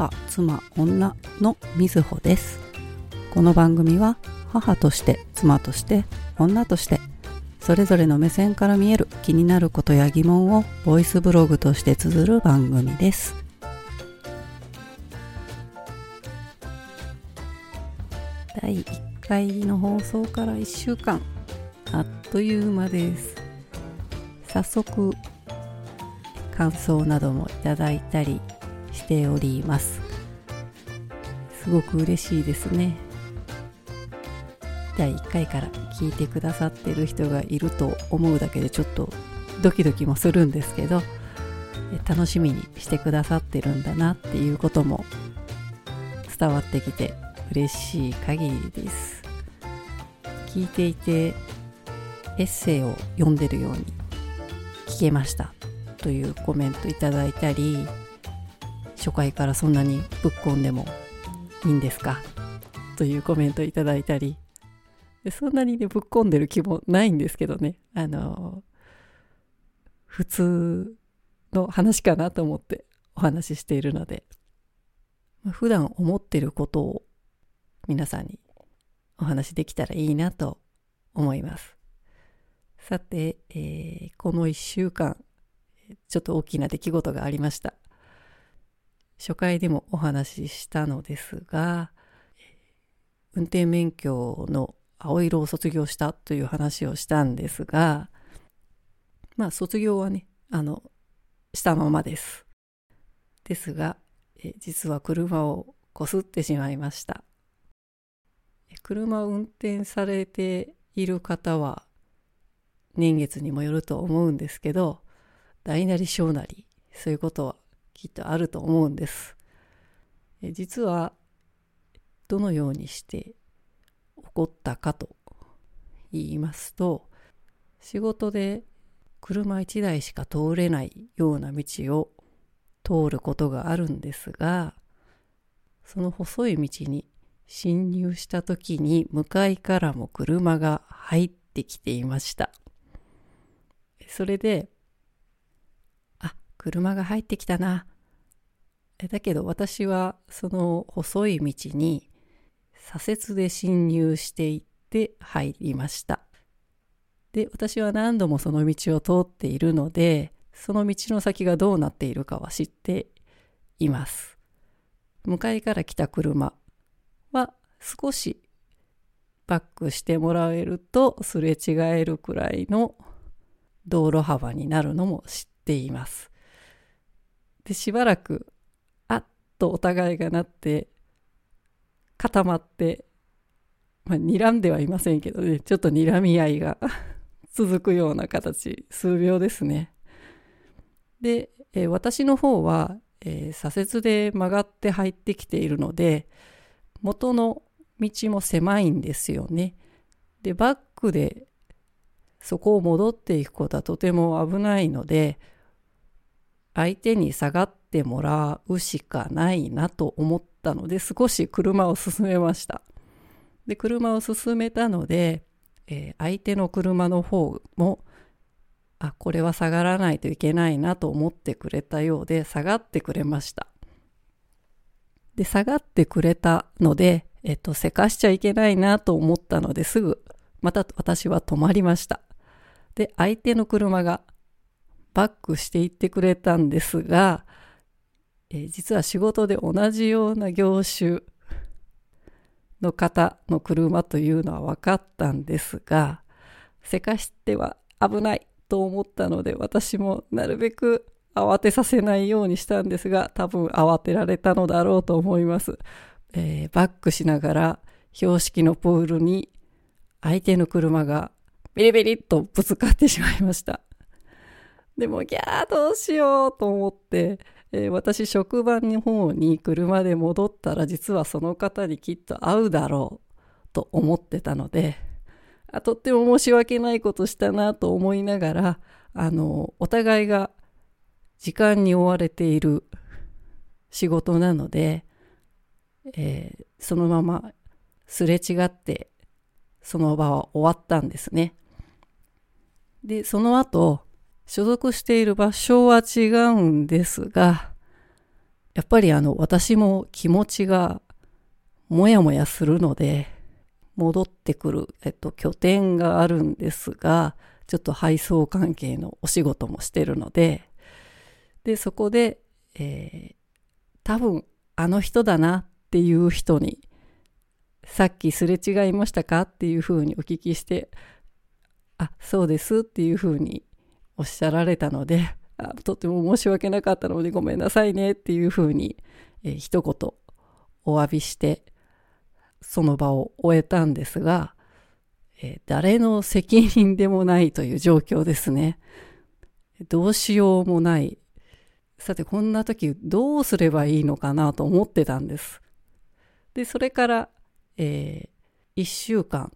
母、妻、女のみずほです。この番組は母として、妻として、女として、それぞれの目線から見える気になることや疑問をボイスブログとして綴る番組です。第1回の放送から1週間、あっという間です。早速、感想などもいただいたりしております。すごく嬉しいですね。第1回から聞いてくださってる人がいると思うだけでちょっとドキドキもするんですけど楽しみにしてくださってるんだなっていうことも伝わってきて嬉しい限りです聞いていてエッセイを読んでるように聞けましたというコメントいただいたり初回からそんなにぶっ込んでもいいんですか？というコメントいただいたり。そんなにねぶっ込んでる気もないんですけどね。あの普通の話かなと思ってお話ししているので、まあ、普段思ってることを皆さんにお話しできたらいいなと思います。さて、えーこの1週間ちょっと大きな出来事がありました。初回でもお話ししたのですが運転免許の青色を卒業したという話をしたんですがまあ卒業はねあのしたままです。ですがえ実は車をこすってしまいました。車を運転されている方は年月にもよると思うんですけど大なり小なりそういうことはきっとあると思うんです。実はどのようにして起こったかと言いますと仕事で車1台しか通れないような道を通ることがあるんですがその細い道に進入した時に向かいからも車が入ってきていました。それで車が入ってきたな。だけど私はその細い道に左折で進入していって入りました。で私は何度もその道を通っているのでその道の先がどうなっているかは知っています。向かいから来た車は少しバックしてもらえるとすれ違えるくらいの道路幅になるのも知っています。でしばらくあっとお互いがなって固まって、まあ、睨んではいませんけどね。ちょっと睨み合いが 続くような形。数秒ですね。で、えー私の方は、えー左折で曲がって入ってきているので元の道も狭いんですよね。でバックでそこを戻っていくことはとても危ないので相手に下がってもらうしかないなと思ったので少し車を進めました。で車を進めたので、えー相手の車の方もあこれは下がらないといけないなと思ってくれたようで下がってくれました。で下がってくれたので、えっと、せかしちゃいけないなと思ったのですぐまた私は止まりました。で相手の車がバックしていってくれたんですが、えー実は仕事で同じような業種の方の車というのは分かったんですがせかしては危ないと思ったので私もなるべく慌てさせないようにしたんですが多分慌てられたのだろうと思います、えーバックしながら標識のプールに相手の車がビリビリとぶつかってしまいました。でもギャーどうしようと思って、えー私職場の方に車で戻ったら実はその方にきっと会うだろうと思ってたのであとっても申し訳ないことしたなと思いながらあのお互いが時間に追われている仕事なので、えーそのまますれ違ってその場は終わったんですね。でその後所属している場所は違うんですがやっぱりあの私も気持ちがもやもやするので戻ってくる、えっと、拠点があるんですがちょっと配送関係のお仕事もしてるのででそこで、えー、多分あの人だなっていう人にさっきすれ違いましたかっていうふうにお聞きしてあそうですっていうふうにおっしゃられたのであとても申し訳なかったのでごめんなさいねっていうふうに、えー、一言お詫びしてその場を終えたんですが、えー、誰の責任でもないという状況ですね。どうしようもない。さてこんな時どうすればいいのかなと思ってたんです。で、それから、えー、1週間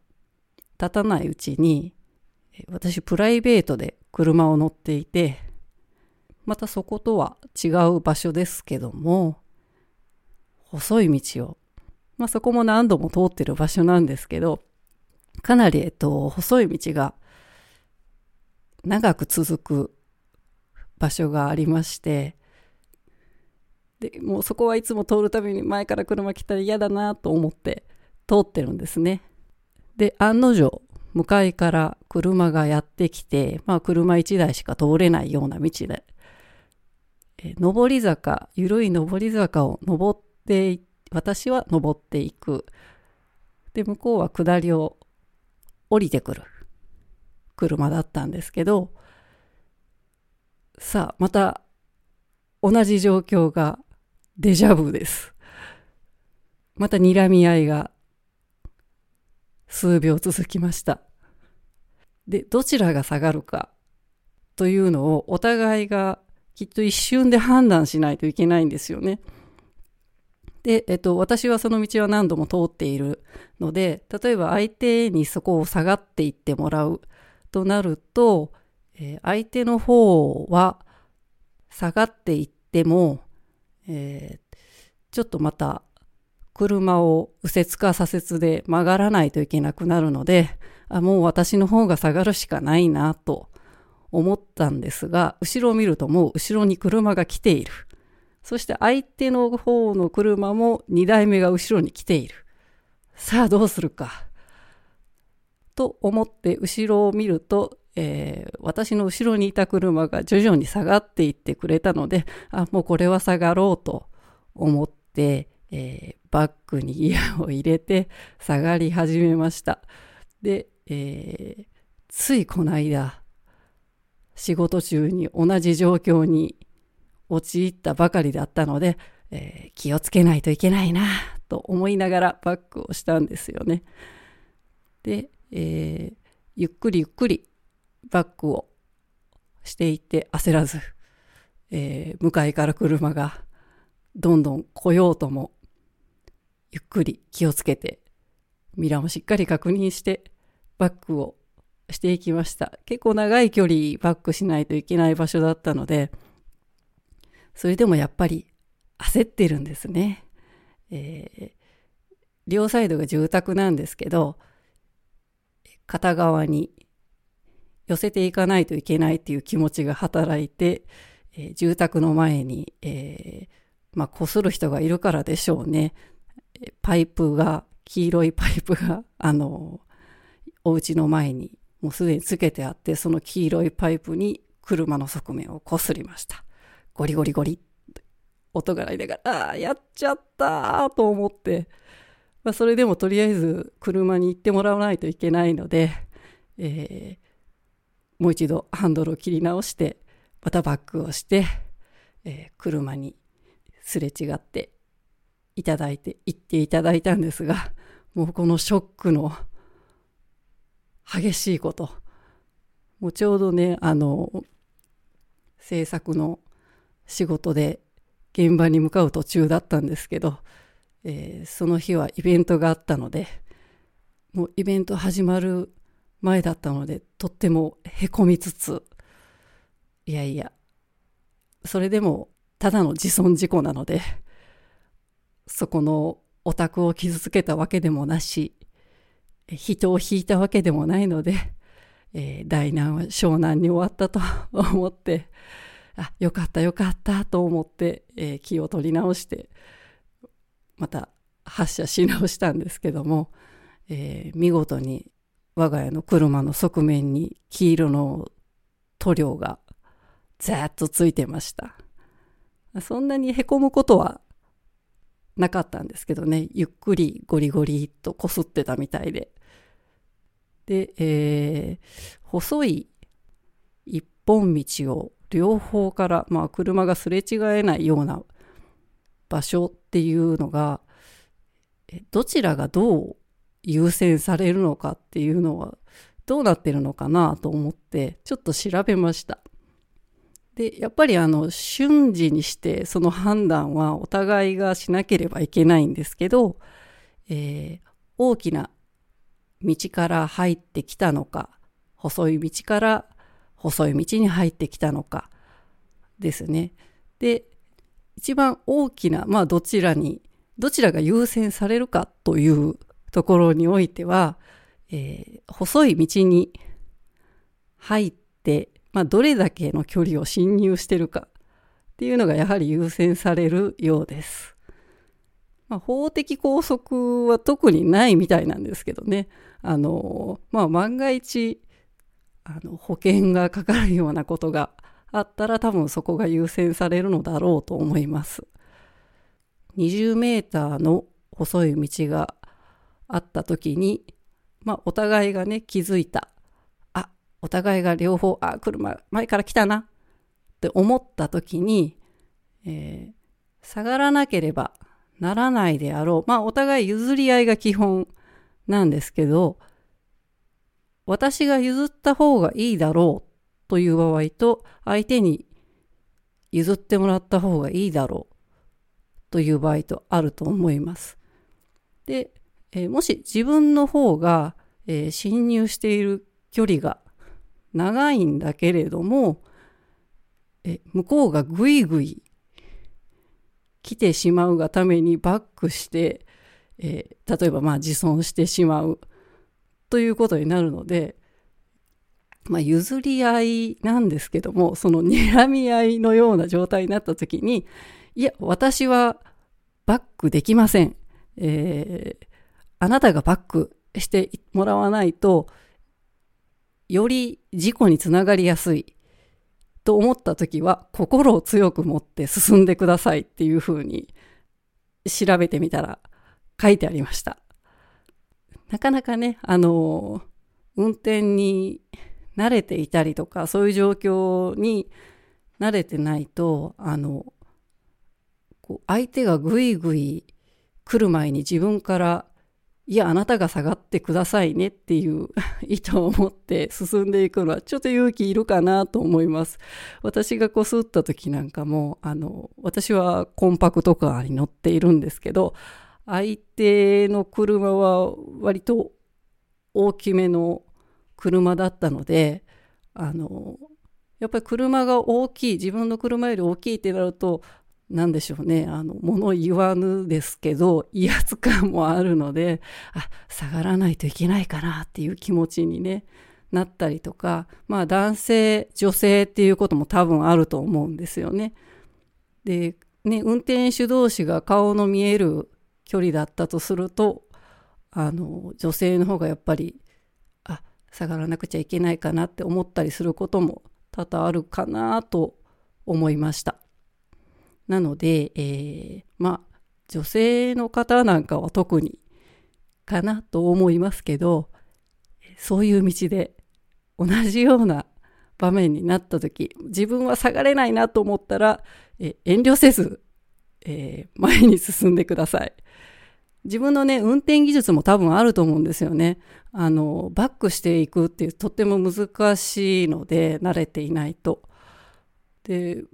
経たないうちに、私プライベートで車を乗っていて、またそことは違う場所ですけども、細い道を、まあそこも何度も通ってる場所なんですけど、かなり、えっと、細い道が長く続く場所がありまして、で、もうそこはいつも通るたびに前から車来たら嫌だなと思って通ってるんですね。で、案の定、向かいから車がやってきて、まあ車1台しか通れないような道で、え上り坂、緩い上り坂を登って私は登っていく。で、向こうは下りを降りてくる車だったんですけど、さあ、また同じ状況がデジャブです。また睨み合いが数秒続きました。で、どちらが下がるかというのをお互いがきっと一瞬で判断しないといけないんですよね。で、えっと、私はその道は何度も通っているので、例えば相手にそこを下がっていってもらうとなると、えー、相手の方は下がっていっても、えー、ちょっとまた車を右折か左折で曲がらないといけなくなるので、あもう私の方が下がるしかないなと思ったんですが、後ろを見るともう後ろに車が来ている。そして相手の方の車も2台目が後ろに来ている。さあどうするか。と思って後ろを見ると、えー、私の後ろにいた車が徐々に下がっていってくれたので、あ、もうこれは下がろうと思って、えー、バッグにギアを入れて下がり始めました。で、えー、ついこの間、仕事中に同じ状況に陥ったばかりだったので、えー、気をつけないといけないなと思いながらバックをしたんですよね。で、えー、ゆっくりゆっくりバックをしていって焦らず、えー、向かいから車がどんどん来ようともゆっくり気をつけてミラーもしっかり確認してバックをしていきました。結構長い距離バックしないといけない場所だったので、それでもやっぱり焦ってるんですね。えー、両サイドが住宅なんですけど、片側に寄せていかないといけないっていう気持ちが働いて、えー、住宅の前に、えー、まあ、こする人がいるからでしょうね。パイプが、黄色いパイプが、あの、お家の前にもうすでにつけてあって、その黄色いパイプに車の側面をこすりました。ゴリゴリゴリ。音が鳴りながら、ああ、やっちゃったと思って、まあ、それでもとりあえず車に行ってもらわないといけないので、えー、もう一度ハンドルを切り直して、またバックをして、えー、車にすれ違っていただいて、行っていただいたんですが、もうこのショックの激しいこと。もうちょうどね、あの、制作の仕事で現場に向かう途中だったんですけど、えー、その日はイベントがあったので、もうイベント始まる前だったので、とってもへこみつつ、いやいや、それでもただの自損事故なので、そこのお宅を傷つけたわけでもなし、人を引いたわけでもないので、えー、大難は湘南に終わったと思って、あ、よかったよかったと思って、えー、気を取り直して、また発車し直したんですけども、えー、見事に我が家の車の側面に黄色の塗料がざーっとついてました。そんなにへこむことはなかったんですけどね、ゆっくりゴリゴリとこすってたみたいで。で、えー、細い一本道を両方から、まあ車がすれ違えないような場所っていうのが、どちらがどう優先されるのかっていうのはどうなってるのかなと思ってちょっと調べました。で、やっぱりあの瞬時にしてその判断はお互いがしなければいけないんですけど、えー、大きな道から入ってきたのか、細い道から細い道に入ってきたのかですね。で、一番大きな、まあどちらに、どちらが優先されるかというところにおいては、えー、細い道に入って、まあ、どれだけの距離を侵入してるかっていうのがやはり優先されるようです。まあ、法的拘束は特にないみたいなんですけどね。あの、まあ、万が一、あの、保険がかかるようなことがあったら多分そこが優先されるのだろうと思います。20メーターの細い道があった時に、まあ、お互いがね、気づいた。お互いが両方、あ、車前から来たなって思った時に、えー、下がらなければならないであろう。まあ、お互い譲り合いが基本なんですけど、私が譲った方がいいだろうという場合と、相手に譲ってもらった方がいいだろうという場合とあると思います。で、えー、もし自分の方が、えー、侵入している距離が長いんだけれども、え向こうがぐいぐい来てしまうがためにバックして、え、例えばまあ自損してしまうということになるので、まあ、譲り合いなんですけどもその睨み合いのような状態になった時にいや私はバックできません、えー、あなたがバックしてもらわないと、より事故につながりやすいと思った時は、心を強く持って進んでくださいっていうふうに調べてみたら書いてありました。なかなかね、あの、運転に慣れていたりとか、そういう状況に慣れてないと、あの、こう相手がぐいぐい来る前に自分からいや、あなたが下がってくださいねっていう 意図を持って進んでいくのはちょっと勇気いるかなと思います。私がこすった時なんかも、あの、私はコンパクトカーに乗っているんですけど、相手の車は割と大きめの車だったので、あの、やっぱり車が大きい、自分の車より大きいってなると、なんでしょうね、あの、物言わぬですけど、威圧感もあるので、あ、下がらないといけないかなっていう気持ちにね、なったりとか、まあ男性、女性っていうことも多分あると思うんですよね。で、ね、運転手同士が顔の見える距離だったとすると、あの、女性の方がやっぱり、あ、下がらなくちゃいけないかなって思ったりすることも多々あるかなと思いました。なので、えー、まあ、女性の方なんかは特にかなと思いますけど、そういう道で同じような場面になった時、自分は下がれないなと思ったら、え遠慮せず、えー、前に進んでください。自分のね、運転技術も多分あると思うんですよね。あの、バックしていくっていうとっても難しいので、慣れていないと。で、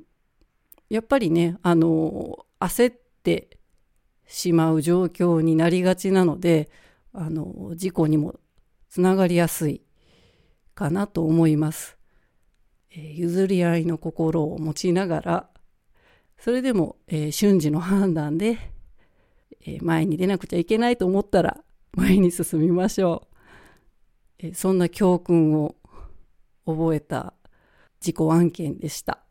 やっぱりね、あの、焦ってしまう状況になりがちなので、あの、事故にもつながりやすいかなと思います。えー、譲り合いの心を持ちながら、それでも、えー、瞬時の判断で、えー、前に出なくちゃいけないと思ったら前に進みましょう。えそんな教訓を覚えた事故案件でした。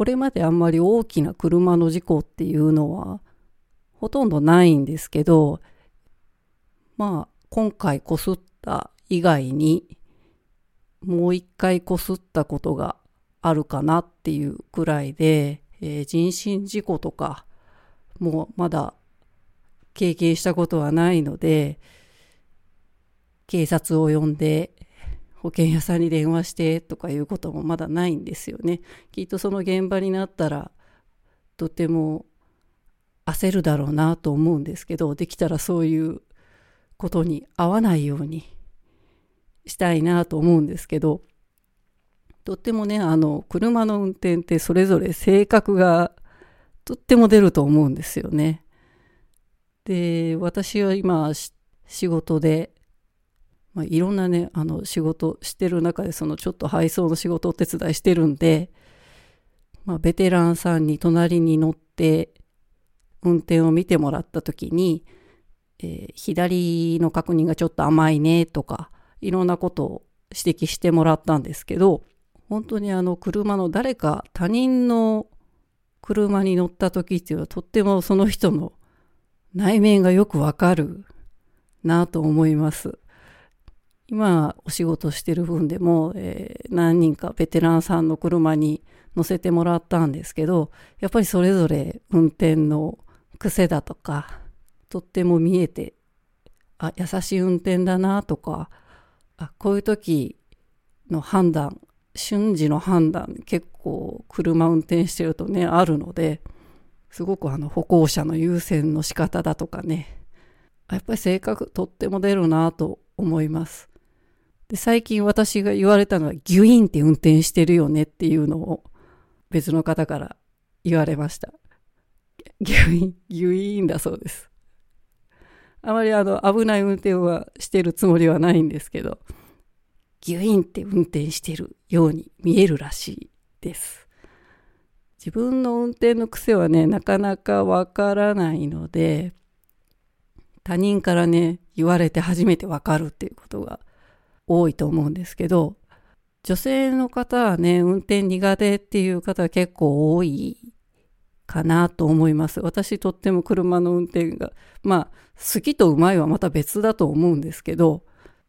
これまであんまり大きな車の事故っていうのはほとんどないんですけど、まあ今回こすった以外にもう一回こすったことがあるかなっていうくらいで、えー、人身事故とかもうまだ経験したことはないので、警察を呼んで保険屋さんに電話してとかいうこともまだないんですよね。きっとその現場になったらとても焦るだろうなと思うんですけど、できたらそういうことに合わないようにしたいなと思うんですけど、とってもね、あの、車の運転ってそれぞれ性格がとっても出ると思うんですよね。で、私は今、仕事で、まあ、いろんなね、あの、仕事してる中で、そのちょっと配送の仕事をお手伝いしてるんで、まあ、ベテランさんに隣に乗って、運転を見てもらった時に、えー、左の確認がちょっと甘いねとか、いろんなことを指摘してもらったんですけど、本当にあの車の誰か他人の車に乗った時っていうのはとってもその人の内面がよくわかるなと思います。今お仕事してる分でも、えー、何人かベテランさんの車に乗せてもらったんですけど、やっぱりそれぞれ運転の癖だとか、とっても見えて、あ、優しい運転だなとか、あ、こういう時の判断、瞬時の判断、結構車運転してるとね、あるので、すごくあの歩行者の優先の仕方だとかね、やっぱり性格とっても出るなと思います。で、最近私が言われたのはギュインって運転してるよねっていうのを別の方から言われました。ギュイン、ギュインだそうです。あまりあの危ない運転はしてるつもりはないんですけど、ギュインって運転してるように見えるらしいです。自分の運転の癖はね、なかなかわからないので、他人からね、言われて初めてわかるっていうことが多いと思うんですけど、女性の方はね、運転苦手っていう方は結構多いかなと思います。私とっても車の運転が、まあ、好きとうまいはまた別だと思うんですけど、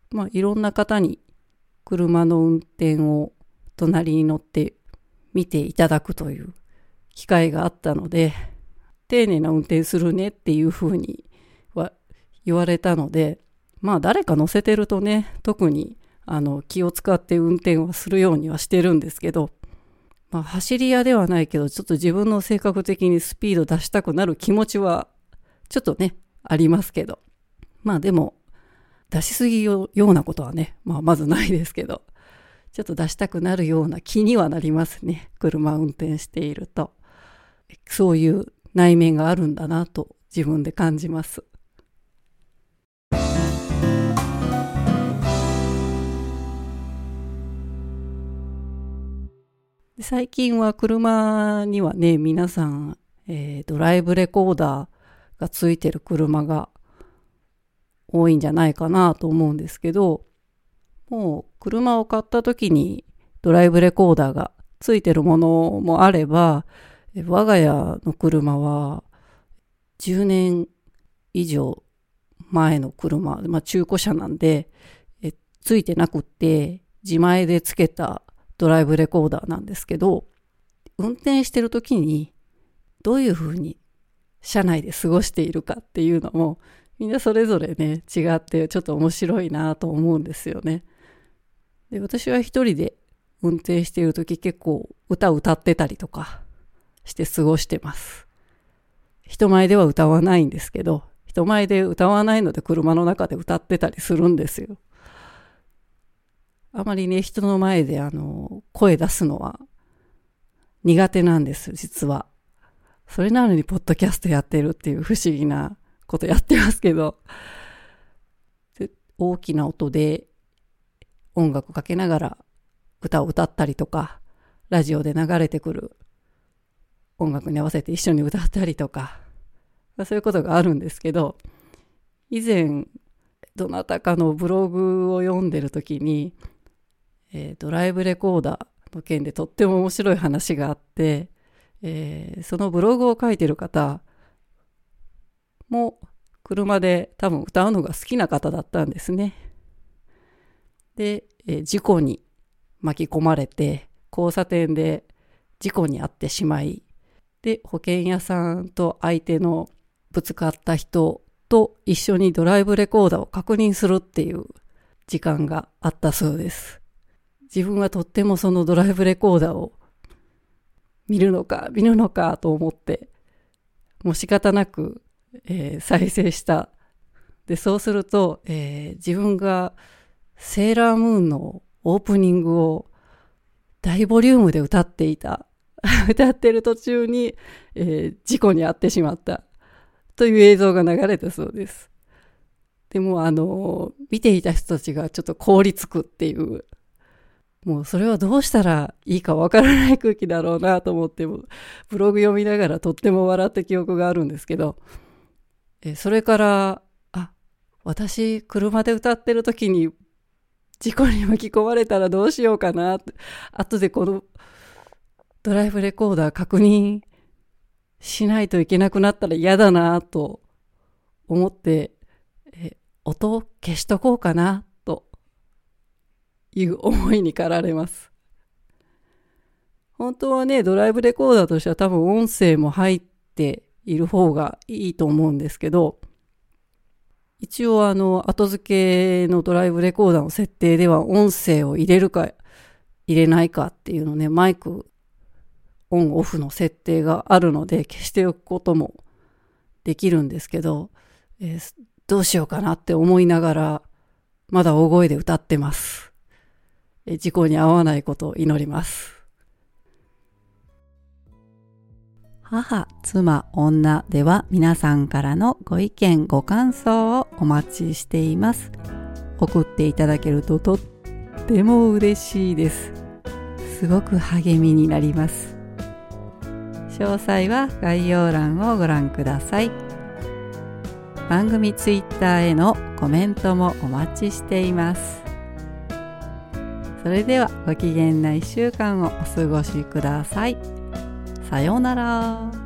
まあ、いろんな方に車の運転を隣に乗って見ていただくという機会があったので、丁寧な運転するねっていうふうには言われたので、まあ誰か乗せてるとね、特にあの気を使って運転はするようにはしてるんですけど、まあ、走り屋ではないけど、ちょっと自分の性格的にスピード出したくなる気持ちは、ちょっとね、ありますけど。まあでも、出しすぎようなことはね、まあまずないですけど、ちょっと出したくなるような気にはなりますね。車運転していると。そういう内面があるんだなと自分で感じます。最近は車にはね、皆さん、えー、ドライブレコーダーがついてる車が多いんじゃないかなと思うんですけど、もう車を買った時にドライブレコーダーがついてるものもあれば、我が家の車は10年以上前の車、まあ中古車なんで、えついてなくって自前でつけたドライブレコーダーなんですけど、運転してる時にどういうふうに車内で過ごしているかっていうのもみんなそれぞれね違ってちょっと面白いなと思うんですよね。で私は一人で運転している時結構歌歌ってたりとかして過ごしてます。人前では歌わないんですけど人前で歌わないので車の中で歌ってたりするんですよ。あまりね、人の前であの、声出すのは苦手なんです、実は。それなのに、ポッドキャストやってるっていう不思議なことやってますけど、大きな音で音楽かけながら歌を歌ったりとか、ラジオで流れてくる音楽に合わせて一緒に歌ったりとか、そういうことがあるんですけど、以前、どなたかのブログを読んでる時に、えー、ドライブレコーダーの件でとっても面白い話があって、えー、そのブログを書いてる方も車で多分歌うのが好きな方だったんですね。で、えー、事故に巻き込まれて交差点で事故に遭ってしまいで保険屋さんと相手のぶつかった人と一緒にドライブレコーダーを確認するっていう時間があったそうです。自分はとってもそのドライブレコーダーを見るのか見るのかと思ってもう仕方なく、えー、再生した。で、そうすると、えー、自分がセーラームーンのオープニングを大ボリュームで歌っていた。歌ってる途中に、えー、事故に遭ってしまったという映像が流れたそうです。でもあの見ていた人たちがちょっと凍りつくっていうもうそれはどうしたらいいかわからない空気だろうなと思ってブログ読みながらとっても笑った記憶があるんですけどえそれからあ私車で歌ってる時に事故に巻き込まれたらどうしようかな。って後でこのドライブレコーダー確認しないといけなくなったら嫌だなと思って、え音消しとこうかな。いう思いに駆られます。本当はね、ドライブレコーダーとしては多分音声も入っている方がいいと思うんですけど、一応あの、後付けのドライブレコーダーの設定では音声を入れるか入れないかっていうのね、マイクオンオフの設定があるので消しておくこともできるんですけど、えー、どうしようかなって思いながらまだ大声で歌ってます。え、事故に遭わないことを祈ります。母、妻、女では皆さんからのご意見、ご感想をお待ちしています。送っていただけるととっても嬉しいです。すごく励みになります。詳細は概要欄をご覧ください番組ツイッターへのコメントもお待ちしていますそれではご機嫌な1週間をお過ごしくださいさようなら。